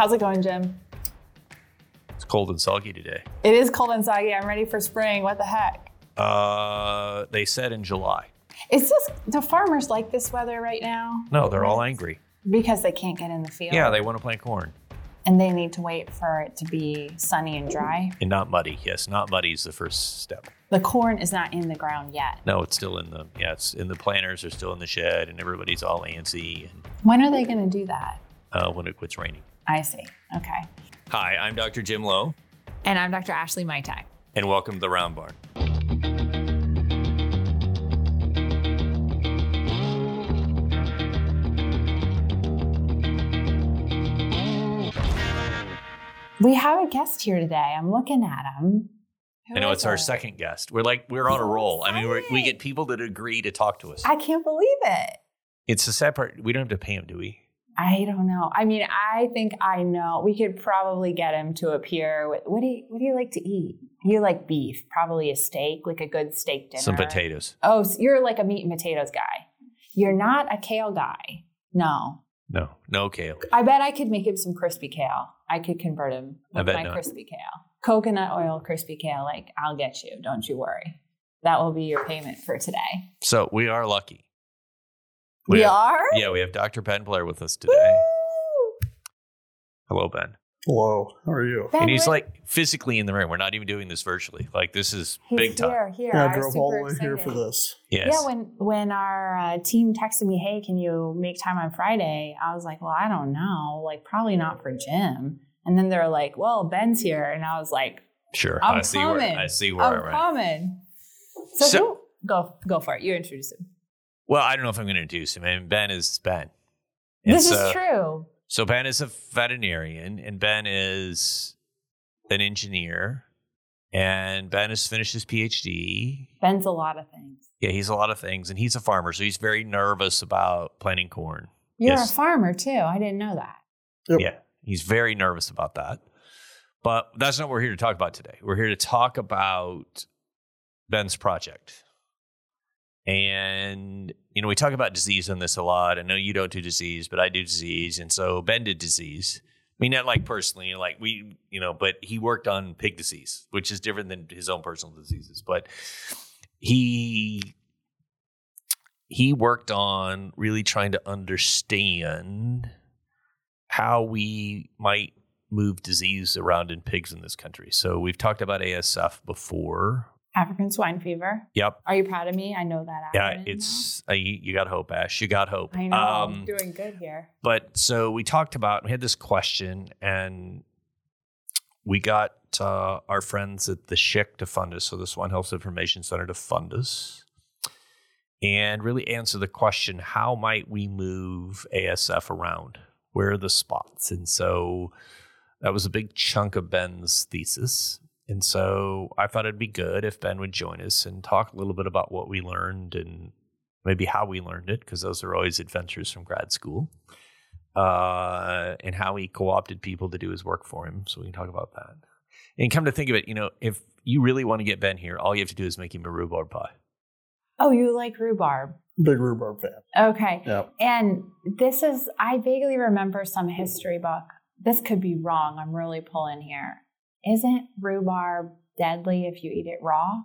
How's it going, Jim? It's cold and soggy today. It is cold and soggy. I'm ready for spring. What the heck? Uh, they said in July. Is this the farmers like this weather right now? No, they're all angry. Because they can't get in the field. Yeah, they want to plant corn and they need to wait for it to be sunny and dry. and not muddy. Yes, not muddy is the first step. The corn is not in the ground yet. No, it's still in the yeah, it's in the planters are still in the shed, and everybody's all antsy and When are they going to do that? uh, when it quits raining. I see. Okay. Hi, I'm Dr. Jim Lowe, And I'm Dr. Ashley Mitek. and welcome to the Round Barn. We have a guest here today. I'm looking at him. Who I know is it's our second guest. We're like we're on a So roll. I mean, we're, we get people that agree to talk to us. I can't believe it. It's the sad part. We don't have to pay them, do we? I don't know. I mean, I think I know. We could probably get him to appear with what do you what do you like to eat? You like beef, probably a steak, like a good steak dinner. Some potatoes. Oh, so you're like a meat and potatoes guy. You're not a kale guy. No. No, no kale. I bet I could make him some crispy kale. I could convert him with my not. crispy kale. Coconut oil crispy kale, like I'll get you. Don't you worry. That will be your payment for today. So we are lucky. We, have- are? Yeah, we have Dr. Ben Blair with us today. Woo! Hello, Ben. Hello, how are you? Ben, and he's like physically in the room. We're not even doing this virtually. Like this is he's big time. here, here. Yeah, I'm drove all the super way here for this. Yes. Yeah, when when our uh, team texted me, "Hey, can you make time on Friday?" I was like, "Well, I don't know. Like, probably not for Jim." And then they're like, "Well, Ben's here," and I was like, sure. I'm I see coming. where I see where "I'm I'm at. coming." So, So- who, go go for it. You introduce him. Well, I don't know if I'm going to introduce him. I mean, Ben is Ben. And this so, is true. So Ben is a veterinarian, and Ben is an engineer, and Ben has finished his PhD. Ben's a lot of things. Yeah, he's a lot of things, and he's a farmer, so he's very nervous about planting corn. You're Yes. a farmer too. I didn't know that. Yep. Yeah, he's very nervous about that. But that's not what we're here to talk about today. We're here to talk about Ben's project. And, you know, we talk about disease on this a lot. I know you don't do disease, but I do disease. And so Ben did disease. I mean, not like personally, like we, you know, but he worked on pig disease, which is different than his own personal diseases. But he he worked on really trying to understand how we might move disease around in pigs in this country. So we've talked about ASF before. African swine fever. Yep. Are you proud of me? I know that. Yeah, it's uh, you, you got hope, Ash. You got hope. I know. Um, I'm doing good here. but so we talked about we had this question and we got uh, our friends at the SHIC to fund us, so the Swine Health Information Center to fund us, and really answer the question: How might we move ASF around? Where are the spots? And so that was a big chunk of Ben's thesis. And so I thought it'd be good if Ben would join us and talk a little bit about what we learned and maybe how we learned it, because those are always adventures from grad school, uh, and how he co opted people to do his work for him. So we can talk about that. And come to think of it, you know, if you really want to get Ben here, all you have to do is make him a rhubarb pie. Oh, you like rhubarb? Big rhubarb fan. Okay. Yeah. And this is, I vaguely remember some history book. This could be wrong. I'm really pulling here. Isn't rhubarb deadly if you eat it raw?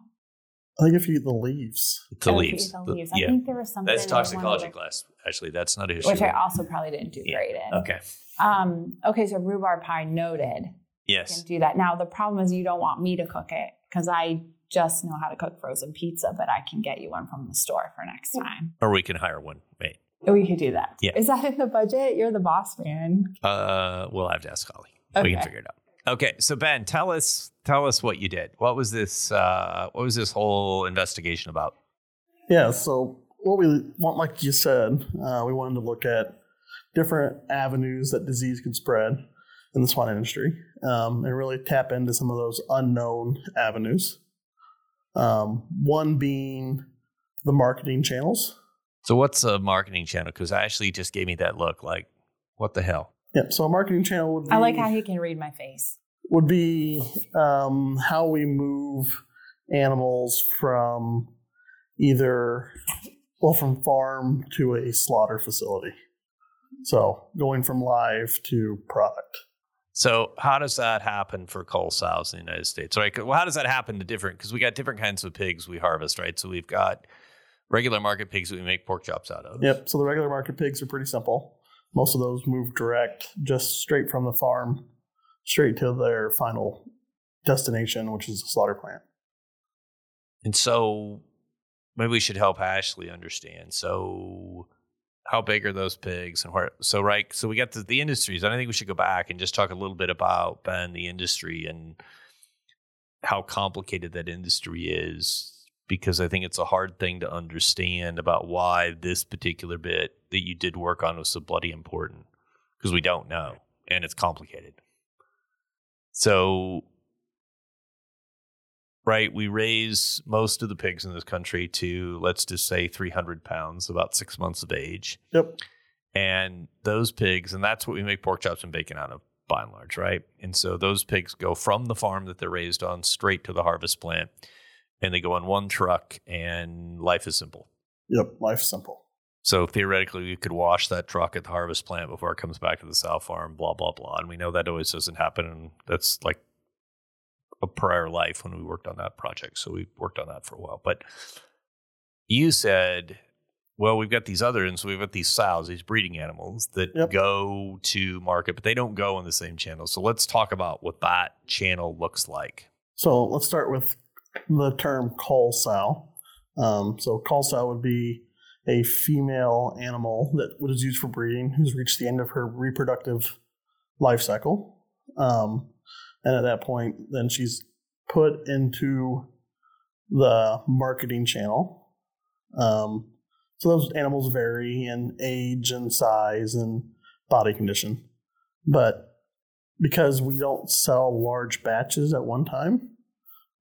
I think if you eat the leaves, The Oh, if you leaves. the The- I yeah. think there was something. That's in one of toxicology the- class. Actually, that's not a history. Which I also probably didn't do Yeah. great in. Okay. Um, okay, so rhubarb pie noted. Yes. Can do that. Now the problem is you don't want me to cook it because I just know how to cook frozen pizza, but I can get you one from the store for next time. Or we can hire one mate. We could do that. Yeah. Is that in the budget? You're the boss man. Uh, we'll have to ask Holly. We can figure it out. Okay, so Ben, tell us tell us what you did. What was this? Uh, what was this whole investigation about? yeah. So what we want, like you said, uh, we wanted to look at different avenues that disease could spread in the swine industry, um, and really tap into some of those unknown avenues. Um, one being the marketing channels. So, what's a marketing channel? Because Ashley just gave me that look, like, what the hell? Yep. So a marketing channel would be I like how he can read my face. would be um, how we move animals from either well from farm to a slaughter facility. So going from live to product. So how does that happen for cull sows in the United States? Right? Well, how does that happen to different? Because we got different kinds of pigs we harvest, right? So we've got regular market pigs that we make pork chops out of. Yep. So the regular market pigs are pretty simple. Most of those move direct, just straight from the farm, straight to their final destination, which is the slaughter plant. And so maybe we should help Ashley understand. So how big are those pigs and where so right so we got the, the industries i think we should go back and just talk a little bit about ben the industry and how complicated that industry is because i think it's a hard thing to understand about why this particular bit that you did work on was so bloody important because we don't know and it's complicated so right? We raise most of the pigs in this country to, let's just say, 300 pounds, about six months of age. Yep. And those pigs, and that's what we make pork chops and bacon out of by and large, right? And so those pigs go from the farm that they're raised on straight to the harvest plant and they go on one truck and life is simple. Yep, life's simple. So theoretically, we could wash that truck at the harvest plant before it comes back to the sow farm, blah, blah, blah. And we know that always doesn't happen. And that's like a prior life when we worked on that project. So we worked on that for a while. But you said, well, we've got these other, and so we've got these sows, these breeding animals that Yep. go to market, but they don't go on the same channel. So let's talk about what that channel looks like. So let's start with the term cull sow. Um, so cull sow would be a female animal that was used for breeding who's reached the end of her reproductive life cycle. Um, and at that point, then she's put into the marketing channel. Um, so those animals vary in age and size and body condition. But because we don't sell large batches at one time,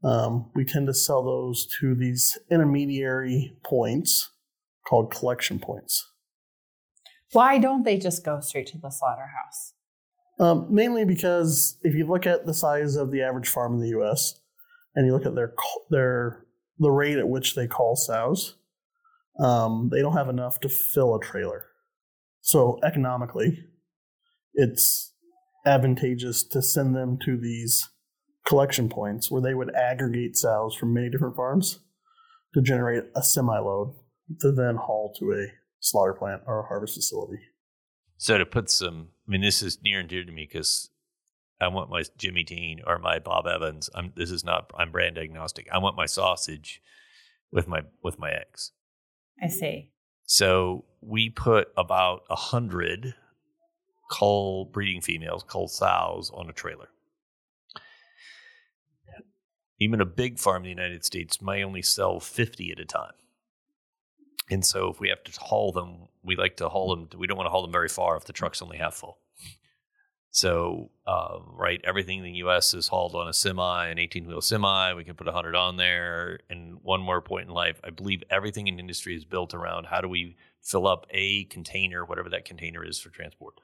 um, we tend to sell those to these intermediary points called collection points. Why don't they just go straight to the slaughterhouse? Um, mainly because if you look at the size of the average farm in the U.S. and you look at their their the rate at which they cull sows, um, they don't have enough to fill a trailer. So economically, it's advantageous to send them to these collection points where they would aggregate sows from many different farms to generate a semi load to then haul to a slaughter plant or a harvest facility. So to put some, I mean, this is near and dear to me because I want my Jimmy Dean or my Bob Evans. I'm this is not. I'm brand agnostic. I want my sausage with my with my eggs. I see. So we put about a hundred cull breeding females, cull sows, on a trailer. Even a big farm in the United States may only sell fifty at a time. And so if we have to haul them, we like to haul them. We don't want to haul them very far if the truck's only half full. So, um, right, everything in the U.S. is hauled on a semi, an 18-wheel semi. We can put 100 on there. And one more point in life, I believe everything in industry is built around how do we fill up a container, whatever that container is for transport.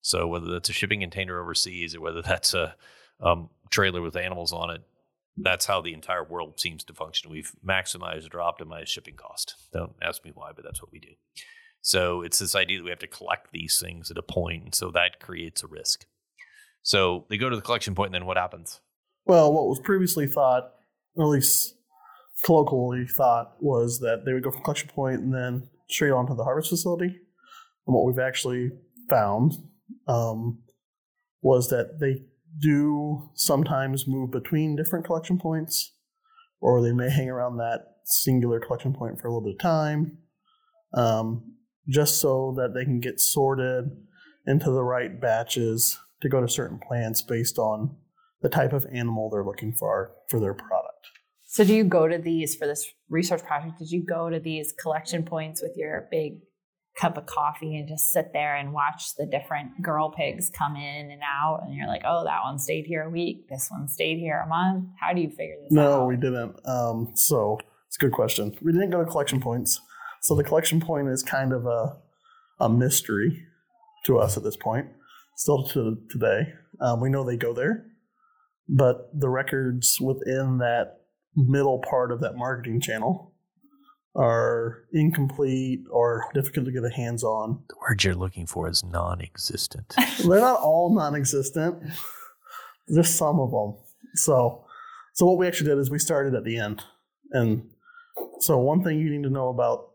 So whether that's a shipping container overseas or whether that's a um, trailer with animals on it, that's how the entire world seems to function. We've maximized or optimized shipping cost. Don't ask me why, but that's what we do. So it's this idea that we have to collect these things at a point, and so that creates a risk. So they go to the collection point, and then what happens? Well, what was previously thought, or at least colloquially thought, was that they would go from collection point and then straight on to the harvest facility. And what we've actually found um, was that they do sometimes move between different collection points, or they may hang around that singular collection point for a little bit of time, um, just so that they can get sorted into the right batches to go to certain plants based on the type of animal they're looking for for their product. So, do you go to these for this research project? Did you go to these collection points with your big cup of coffee and just sit there and watch the different girl pigs come in and out? And you're like, oh, that one stayed here a week. This one stayed here a month. How do you figure this out? No, we didn't. Um, so it's a good question. We didn't go to collection points. So the collection point is kind of a a mystery to us at this point, still to today. Um, we know they go there, but the records within that middle part of that marketing channel are incomplete or difficult to get a hands on. The word you're looking for is non-existent. They're not all non-existent. just some of them. So, so what we actually did is we started at the end, and so one thing you need to know about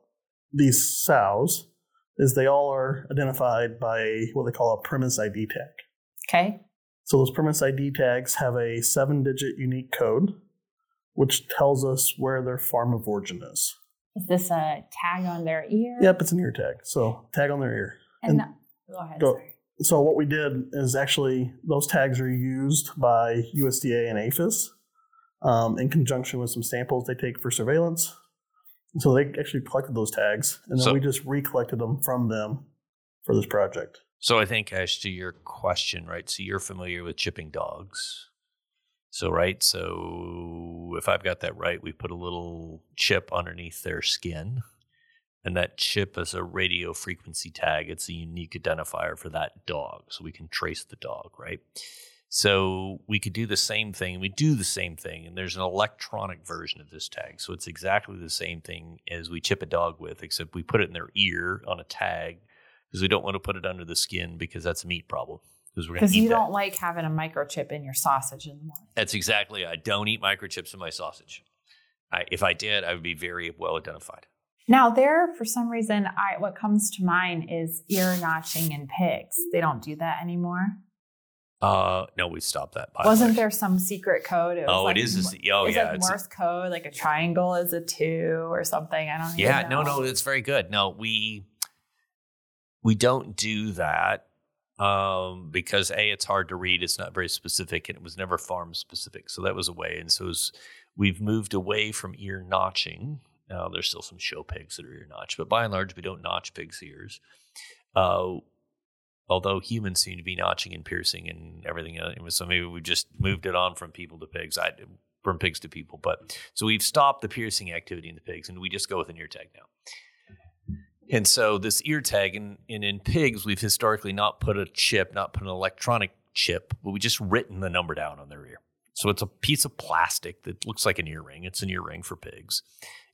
these sows is they all are identified by what they call a premise ID tag. Okay. So those premise ID tags have a seven-digit unique code, which tells us where their farm of origin is. Is this a tag on their ear? Yep, it's an ear tag. So tag on their ear. And, And- go ahead. go- sorry. So what we did is actually those tags are used by USDA and APHIS um, in conjunction with some samples they take for surveillance. So they actually collected those tags, and then So- we just recollected them from them for this project. So I think as to your question, right? So you're familiar with chipping dogs. So right, so if I've got that right, we put a little chip underneath their skin. And that chip is a radio frequency tag. It's a unique identifier for that dog. So we can trace the dog, right? So we could do the same thing. We do the same thing, and there's an electronic version of this tag. So it's exactly the same thing as we chip a dog with, except we put it in their ear on a tag because we don't want to put it under the skin because that's a meat problem. Because we're going Because to eat you don't like having a microchip in your sausage in the morning. That's exactly. I don't eat microchips in my sausage. I, if I did, I would be very well identified. Now, there, for some reason, I what comes to mind is ear notching in pigs. They don't do that anymore. Uh, no, we stopped that. by Wasn't way. there some secret code? It was Oh, like, it is. A, oh, yeah. like it's a- Morse code, like a triangle is a two or something. I don't. yeah. No, no, it's very good. No, we we don't do that um, because a it's hard to read. It's not very specific, and it was never farm specific. So that was a way. And so it's- we've moved away from ear notching. Now there's still some show pigs that are ear notched, but by and large, we don't notch pigs' ears. Uh, although humans seem to be notching and piercing and everything else. So maybe we just moved it on from people to pigs. I from pigs to people, but so we've stopped the piercing activity in the pigs, and we just go with an ear tag now. And so this ear tag, and, and in pigs, we've historically not put a chip, not put an electronic chip, but we just written the number down on their ear. So it's a piece of plastic that looks like an earring. It's an earring for pigs,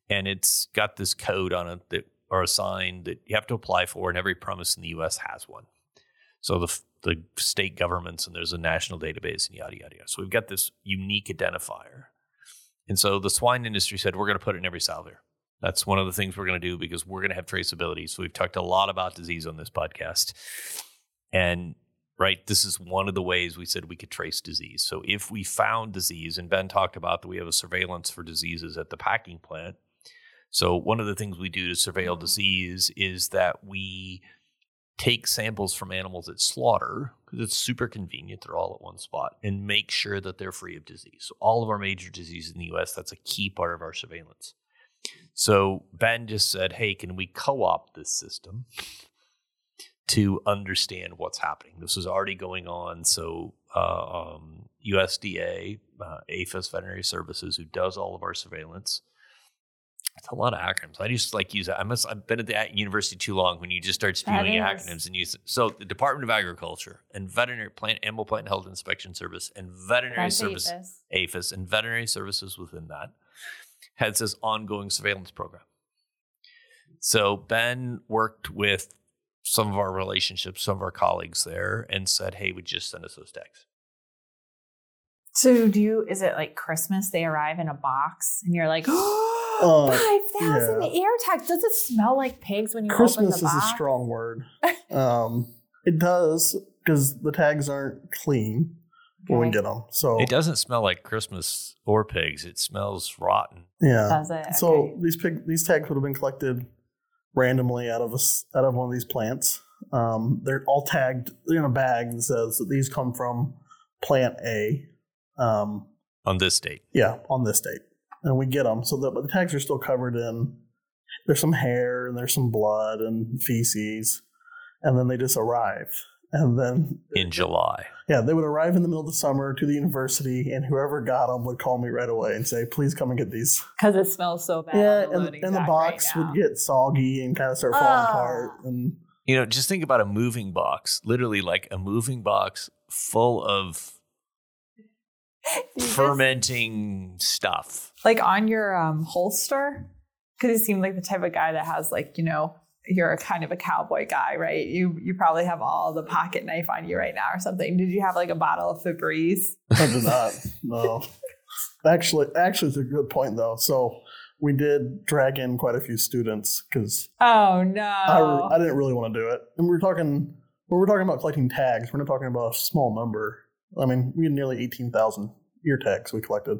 and it's got this code on it that or a sign that you have to apply for, and every premise in the U.S. has one. So the the state governments and there's a national database and yada yada yada. So we've got this unique identifier, and so the swine industry said we're going to put it in every salver. That's one of the things we're going to do because we're going to have traceability. So we've talked a lot about disease on this podcast, and right, this is one of the ways we said we could trace disease. So if we found disease, and Ben talked about that we have a surveillance for diseases at the packing plant. So one of the things we do to surveil mm-hmm. disease is that we take samples from animals at slaughter because it's super convenient. They're all at one spot and make sure that they're free of disease. So all of our major diseases in the US, that's a key part of our surveillance. So Ben just said, hey, can we co opt this system to understand what's happening? This was already going on. So uh, um, USDA, uh, APHIS Veterinary Services, who does all of our surveillance, it's a lot of acronyms. I just like use. I must. I've been at the university too long. When you just start spewing acronyms and use. So the Department of Agriculture and Veterinary Plant Animal Plant Health Inspection Service and Veterinary That's Service APHIS. APHIS and veterinary services within that has this ongoing surveillance program. So Ben worked with some of our relationships, some of our colleagues there, and said, "Hey, would you just send us those tags?" So do you? Is it like Christmas? They arrive in a box, and you're like, Uh, five thousand yeah. ear tags. Does it smell like pigs when you Christmas open is a strong word. Um, it does because the tags aren't clean when we get them. So It doesn't smell like Christmas or pigs. It smells rotten. yeah. Does it? So Okay. these pig these tags would have been collected randomly out of a s out of one of these plants. Um, they're all tagged in a bag that says that these come from plant A. Um, on this date. yeah, on this date, and we get them. So the but the tags are still covered in. There's some hair and there's some blood and feces, and then they just arrive. And then in July. yeah, they would arrive in the middle of the summer to the university, and whoever got them would call me right away and say, "Please come and get these." because it smells so bad. yeah, on the and, and the box right would get soggy and kind of start falling Ah. apart. And You know, just think about a moving box, literally like a moving box full of now. You just- fermenting stuff. like on your um, holster. because you seemed like the type of guy that has like you know you're a kind of a cowboy guy, right? You you probably have all the pocket knife on you right now or something. Did you have like a bottle of Febreze? I did not. No. Actually, actually, it's a good point though. So we did drag in quite a few students because Oh no! I, I didn't really want to do it. And we were talking, when we're talking about collecting tags, we're not talking about a small number. I mean, we had nearly 18,000 ear tags we collected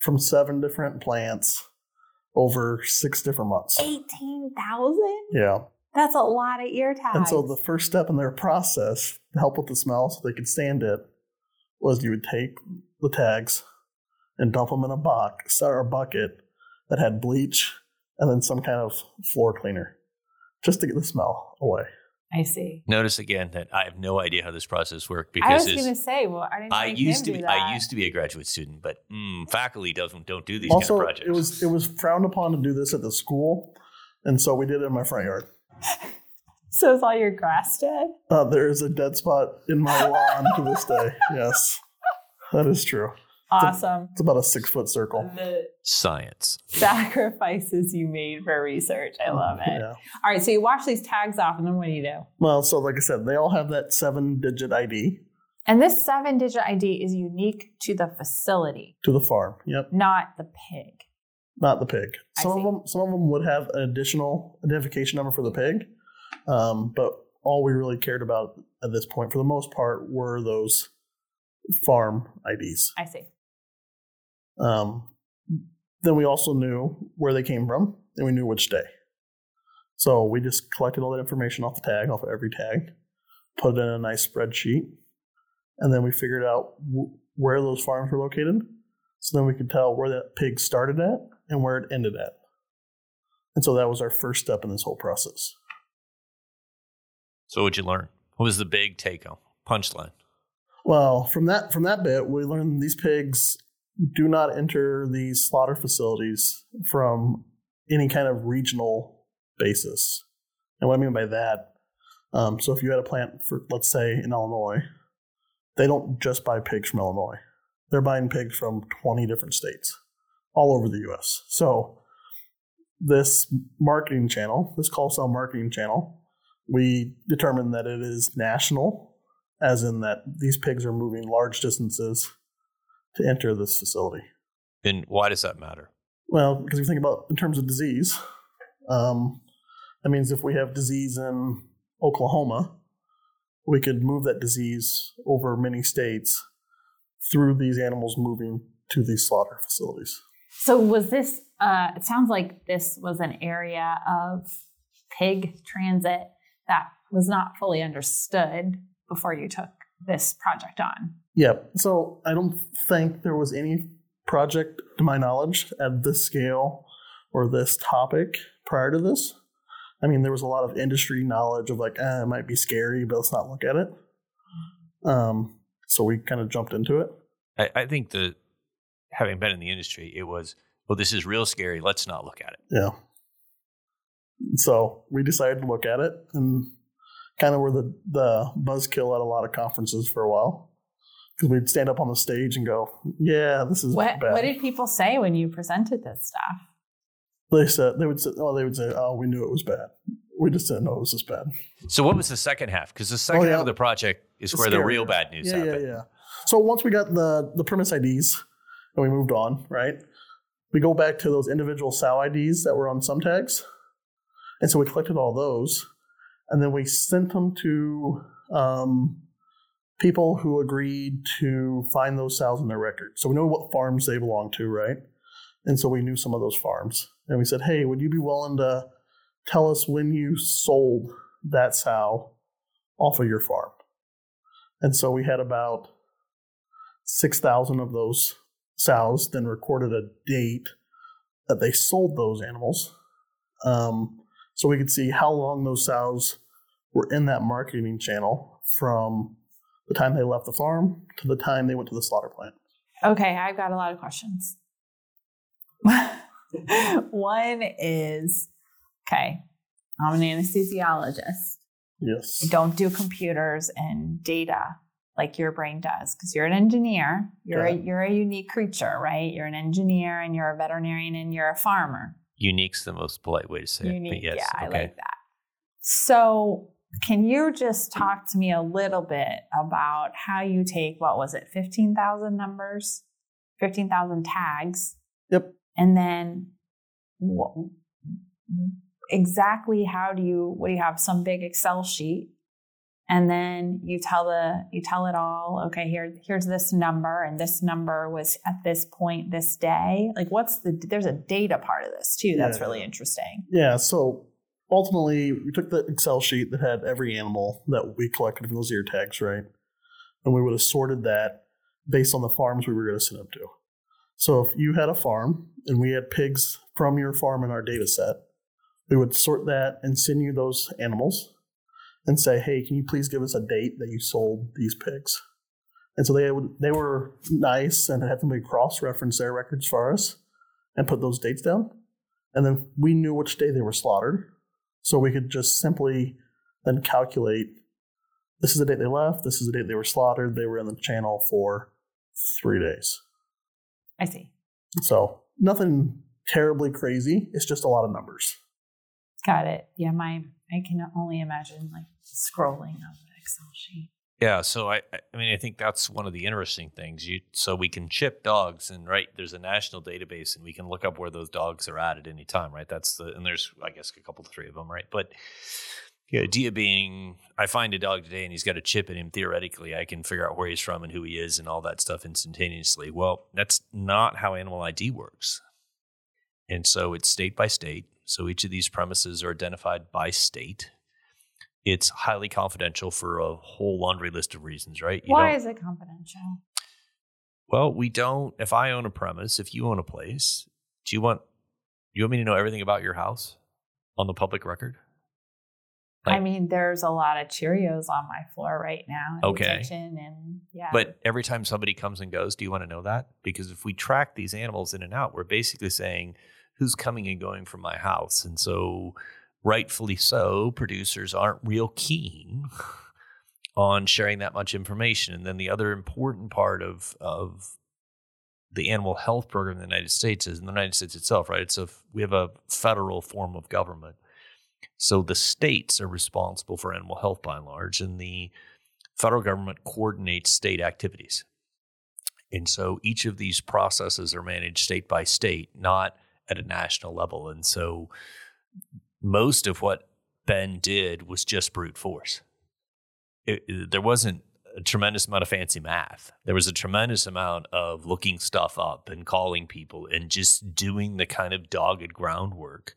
from seven different plants over six different months. Eighteen thousand. Yeah. That's a lot of ear tags. And so the first step in their process to help with the smell so they could stand it was you would take the tags and dump them in a box or a bucket that had bleach and then some kind of floor cleaner just to get the smell away. I see. Notice again that I have no idea how this process worked because I was going to say, well, I didn't. I used to him be do I used to be a graduate student, but mm, faculty doesn't don't do these also, kind of projects. it was it was frowned upon to do this at the school, and so we did it in my front yard. So is all your grass dead? Uh, there is a dead spot in my lawn to this day. Yes, that is true. Awesome. It's about a six foot circle. The science. sacrifices you made for research. I love it. Yeah. All right, so you wash these tags off, and then what do you do? Well, so like I said, they all have that seven digit ID And this seven digit ID is unique to the facility, to the farm. Yep, not the pig. not the pig. Some of them, some of them would have an additional identification number for the pig, um, but all we really cared about at this point, for the most part, were those farm IDs. I see. Um, then we also knew where they came from, and we knew which day. So we just collected all that information off the tag, off of every tag, put it in a nice spreadsheet, and then we figured out w- where those farms were located. So then we could tell where that pig started at and where it ended at. And so that was our first step in this whole process. So what'd you learn? What was the big take home punchline? Well, from that from that bit, we learned these pigs do not enter these slaughter facilities from any kind of regional basis. And what I mean by that, um, so if you had a plant for, let's say, in Illinois, they don't just buy pigs from Illinois. They're buying pigs from 20 different states, all over the U.S. So this marketing channel, this cull sow marketing channel, we determine that it is national as in that these pigs are moving large distances to enter this facility. And why does that matter? Well, because if you think about in terms of disease, um, that means if we have disease in Oklahoma, we could move that disease over many states through these animals moving to these slaughter facilities. So was this? Uh, it sounds like this was an area of pig transit that was not fully understood before you took this project on. Yeah. So I don't think there was any project, to my knowledge, at this scale or this topic prior to this. I mean, there was a lot of industry knowledge of like, eh, it might be scary, but let's not look at it. Um, so we kind of jumped into it. I, I think that having been in the industry, it was, well, this is real scary. Let's not look at it. Yeah. So we decided to look at it and kind of were the, the buzzkill at a lot of conferences for a while. Because we'd stand up on the stage and go, yeah, this is What bad. What did people say when you presented this stuff? They said they would say, "Oh, they would say, oh, we knew it was bad. We just didn't know it was this bad." So what was the second half? Because the second Oh, yeah. half of the project is The where the real bad news Yeah, happened. yeah, yeah. So once we got the the premise IDs and we moved on, right? We go back to those individual sow IDs that were on some tags, and so we collected all those, and then we sent them to um, people who agreed to find those sows in their record. So we know what farms they belong to, right? And so we knew some of those farms, and we said, "Hey, would you be willing to tell us when you sold that sow off of your farm?" And so we had about 6,000 of those sows, then recorded a date that they sold those animals. Um, so we could see how long those sows were in that marketing channel from the time they left the farm to the time they went to the slaughter plant. Okay, I've got a lot of questions. One is okay, I'm an anesthesiologist. Yes. I don't do computers and data like your brain does because you're an engineer. You're a, you're a unique creature, right? You're an engineer and you're a veterinarian and you're a farmer. Unique's the most polite way to say Unique. it. But yes, yeah, I like that. So, can you just talk to me a little bit about how you take what was it, fifteen thousand numbers, fifteen thousand tags, Yep. and then what, exactly how do you what do you have some big excel sheet? And then you tell the you tell it all okay here here's this number and this number was at this point this day. Like what's the there's a data part of this too that's Yeah. really interesting. Yeah, so ultimately, we took the Excel sheet that had every animal that we collected from those ear tags, right? And we would have sorted that based on the farms we were going to send them to. So if you had a farm and we had pigs from your farm in our data set, we would sort that and send you those animals and say, hey, can you please give us a date that you sold these pigs? And so they would they were nice and had somebody cross reference their records for us and put those dates down. And then we knew which day they were slaughtered. So we could just simply then calculate this is the date they left, this is the date they were slaughtered, they were in the channel for three days. i see So nothing terribly crazy. It's just a lot of numbers. got it yeah my i can only imagine like scrolling on the excel sheet Yeah, so I, I mean, I think that's one of the interesting things. You, so we can chip dogs, and right, there's a national database, and we can look up where those dogs are at at any time, right? That's the, and there's, I guess, a couple, three of them, right? But the idea being, I find a dog today, and he's got a chip in him. Theoretically, I can figure out where he's from and who he is, and all that stuff instantaneously. Well, that's not how animal ID works, and so it's state by state. So each of these premises are identified by state it's highly confidential for a whole laundry list of reasons, right? You why is it confidential well, we don't. If I own a premise, if you own a place, do you want you want me to know everything about your house on the public record? I mean, there's a lot of Cheerios on my floor right now in Okay. the kitchen, and yeah. But every time somebody comes and goes, do you want to know that? Because if we track these animals in and out, we're basically saying who's coming and going from my house. And so, rightfully so, producers aren't real keen on sharing that much information. And then the other important part of, of the animal health program in the United States is in the United States itself, right? It's a we have a federal form of government. So the states are responsible for animal health by and large, and the federal government coordinates state activities. And so each of these processes are managed state by state, not at a national level. And so most of what Ben did was just brute force. It, it- there wasn't a tremendous amount of fancy math. There was a tremendous amount of looking stuff up and calling people and just doing the kind of dogged groundwork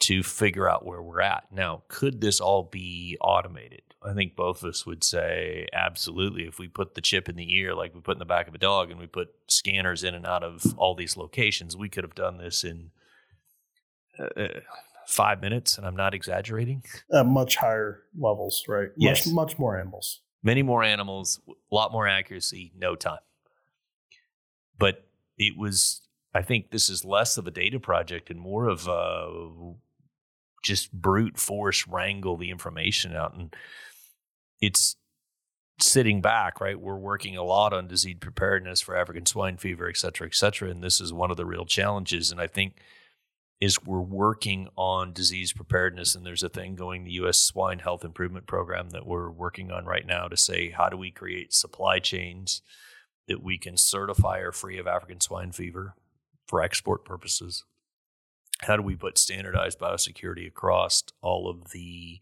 to figure out where we're at. Now, could this all be automated? I think both of us would say absolutely. If we put the chip in the ear like we put in the back of a dog and we put scanners in and out of all these locations, we could have done this in uh, uh, five minutes, and I'm not exaggerating. At much higher levels, right? Yes. Much, much more animals. Many more animals, a lot more accuracy, no time. But it was, I think this is less of a data project and more of a just brute force wrangle the information out. And it's sitting back, right? We're working a lot on disease preparedness for African swine fever, et cetera, et cetera. And this is one of the real challenges. And I think is we're working on disease preparedness and there's a thing going the US swine health improvement program that we're working on right now to say how do we create supply chains that we can certify are free of African swine fever for export purposes? How do we put standardized biosecurity across all of the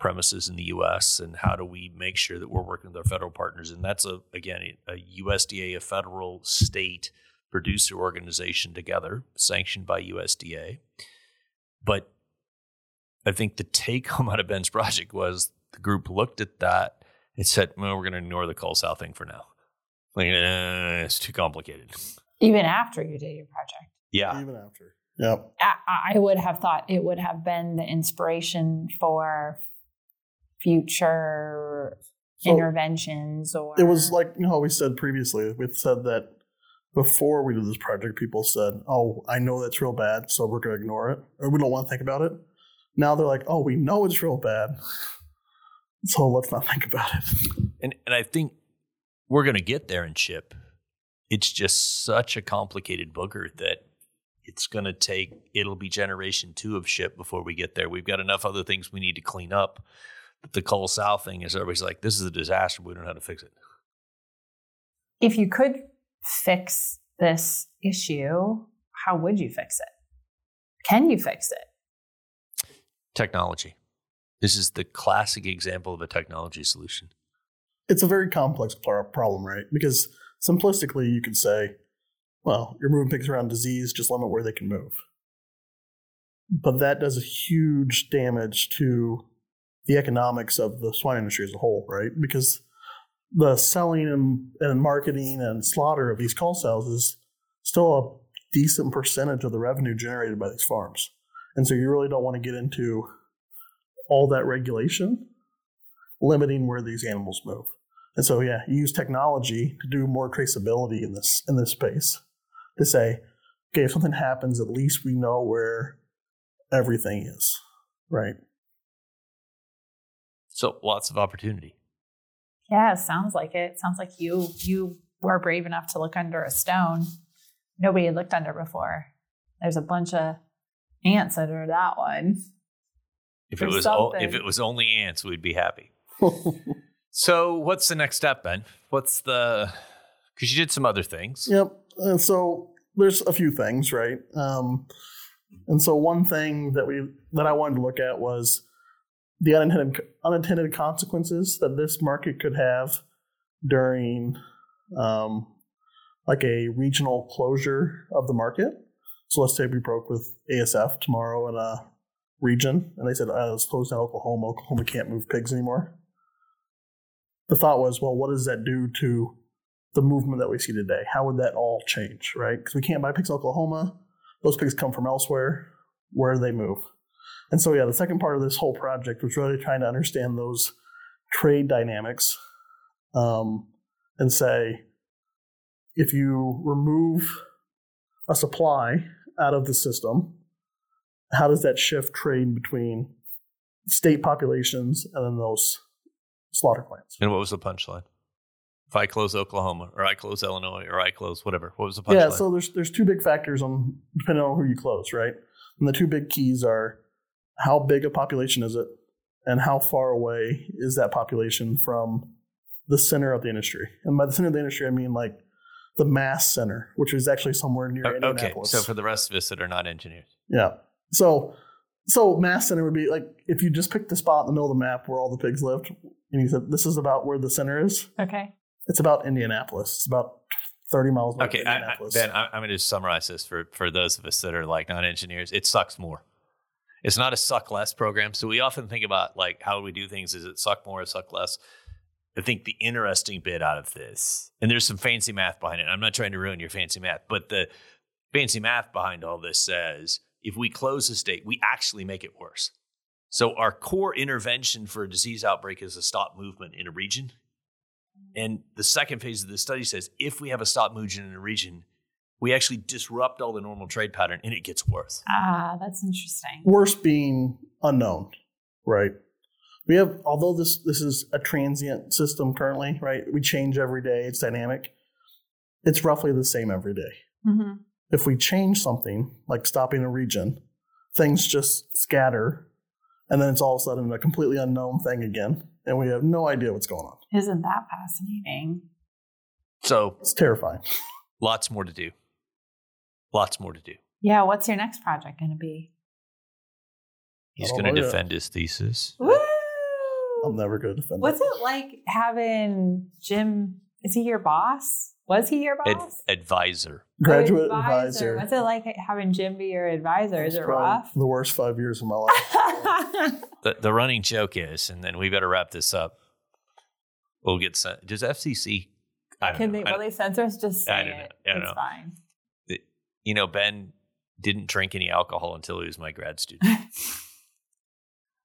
premises in the US and how do we make sure that we're working with our federal partners? And that's a again a USDA a federal state producer organization together sanctioned by USDA but I think the take home out of Ben's project was the group looked at that and said well we're going to ignore the cull sow thing for now like eh, it's too complicated even after you did your project, yeah Even after. Yep. I, I would have thought it would have been the inspiration for future So interventions or it was like you know how we said previously. We said that before we did this project, people said, "Oh, I know that's real bad, so we're going to ignore it, or we don't want to think about it." Now they're like, "Oh, we know it's real bad, so let's not think about it." And and I think we're going to get there in SHIP. It's just such a complicated booger that it's going to take, it'll be generation two of ship before we get there. We've got enough other things we need to clean up. But the cull sow thing is everybody's like, this is a disaster. We don't know how to fix it. If you could fix this issue, how would you fix it? Can you fix it? Technology. This is the classic example of a technology solution. It's a very complex problem, right? Because simplistically, you could say, well, you're moving pigs around disease, just limit where they can move. But that does a huge damage to the economics of the swine industry as a whole, right? Because the selling and, and marketing and slaughter of these cull sows is still a decent percentage of the revenue generated by these farms. And so you really don't want to get into all that regulation limiting where these animals move. And so yeah, you use technology to do more traceability in this in this space to say, okay, if something happens, at least we know where everything is, right? So lots of opportunity. Yeah, sounds like it. Sounds like you you were brave enough to look under a stone. Nobody had looked under before. There's a bunch of ants under that one. If it was o- if it was only ants, we'd be happy. so, what's the next step, Ben? What's the because you did some other things. Yep. And so there's a few things, right? Um, and so one thing that we that I wanted to look at was the unintended unintended consequences that this market could have during um, like a regional closure of the market. So let's say we broke with ASF tomorrow in a region, and they said, oh, "Let's close down Oklahoma. Oklahoma can't move pigs anymore." The thought was, well, what does that do to the movement that we see today? How would that all change, right? Because we can't buy pigs in Oklahoma. Those pigs come from elsewhere. Where do they move? And so, yeah, the second part of this whole project was really trying to understand those trade dynamics um, and say, if you remove a supply out of the system, how does that shift trade between state populations and then those slaughter plants? And what was the punchline? If I close Oklahoma or I close Illinois or I close whatever, what was the punchline? Yeah, so there's there's two big factors on depending on who you close, right? And the two big keys are how big a population is it? And how far away is that population from the center of the industry? And by the center of the industry i mean like the mass center which is actually somewhere near okay. Indianapolis. So for the rest of us that are not engineers. Yeah. So so mass center would be like if you just picked the spot in the middle of the map where all the pigs lived and you said this is about where the center is okay. it's about indianapolis. It's about 30 miles north okay I, I, ben I, i'm going to summarize this for for those of us that are like not engineers. It sucks more it's not a suck less program. So we often think about like how do we do things. Is it suck more or suck less? I think the interesting bit out of this, and there's some fancy math behind it. I'm not trying to ruin your fancy math, but the fancy math behind all this says if we close the state, we actually make it worse. So our core intervention for a disease outbreak is a stop movement in a region. And the second phase of the study says if we have a stop movement in a region, we actually disrupt all the normal trade pattern and it gets worse. Ah, that's interesting. Worse being unknown, right? We have, although this this is a transient system currently, right? We change every day. It's dynamic. It's roughly the same every day. Mm-hmm. If we change something, like stopping a region, things just scatter, and then it's all of a sudden a completely unknown thing again, and we have no idea what's going on. Isn't that fascinating? So it's terrifying. Lots more to do lots more to do. Yeah. What's your next project going to be? He's oh, going to defend his thesis. Woo! I'm never going to defend What's it. it like having Jim? Is he your boss? Was he your boss? Ad- advisor. Graduate oh, advisor. advisor. What's it like having Jim be your advisor? Is it rough? The worst five years of my life. the, the running joke is, and then we better wrap this up. We'll get sent. Does FCC? Can know. they? Will they censor us? Just say I don't know. it. I don't it's know. fine you know, Ben didn't drink any alcohol until he was my grad student.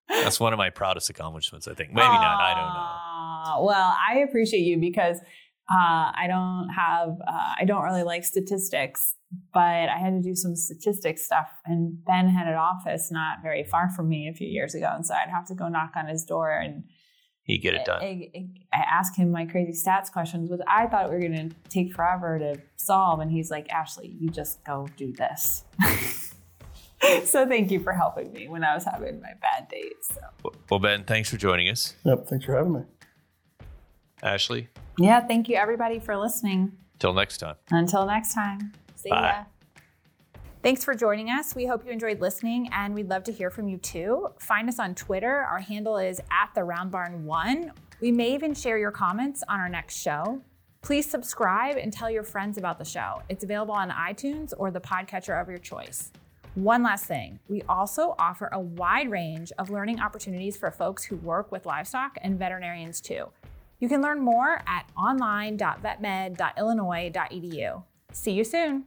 That's one of my proudest accomplishments, I think. Maybe not. I don't know. Well, I appreciate you because uh, I don't have, uh, I don't really like statistics, but I had to do some statistics stuff. And Ben had an office not very far from me a few years ago. And so I'd have to go knock on his door and He get it done. I, I, I ask him my crazy stats questions, which I thought we were going to take forever to solve. And he's like, Ashley, you just go do this. so thank you for helping me when I was having my bad days. So. Well, Ben, thanks for joining us. Yep. Thanks for having me. Ashley, Yeah, thank you everybody for listening. till next time. Until next time. See Bye. ya. Thanks for joining us. We hope you enjoyed listening and we'd love to hear from you too. Find us on Twitter. Our handle is at the Round Barn One. We may even share your comments on our next show. Please subscribe and tell your friends about the show. It's available on iTunes or the podcatcher of your choice. One last thing we also offer a wide range of learning opportunities for folks who work with livestock and veterinarians too. You can learn more at online.vetmed.illinois.edu. See you soon.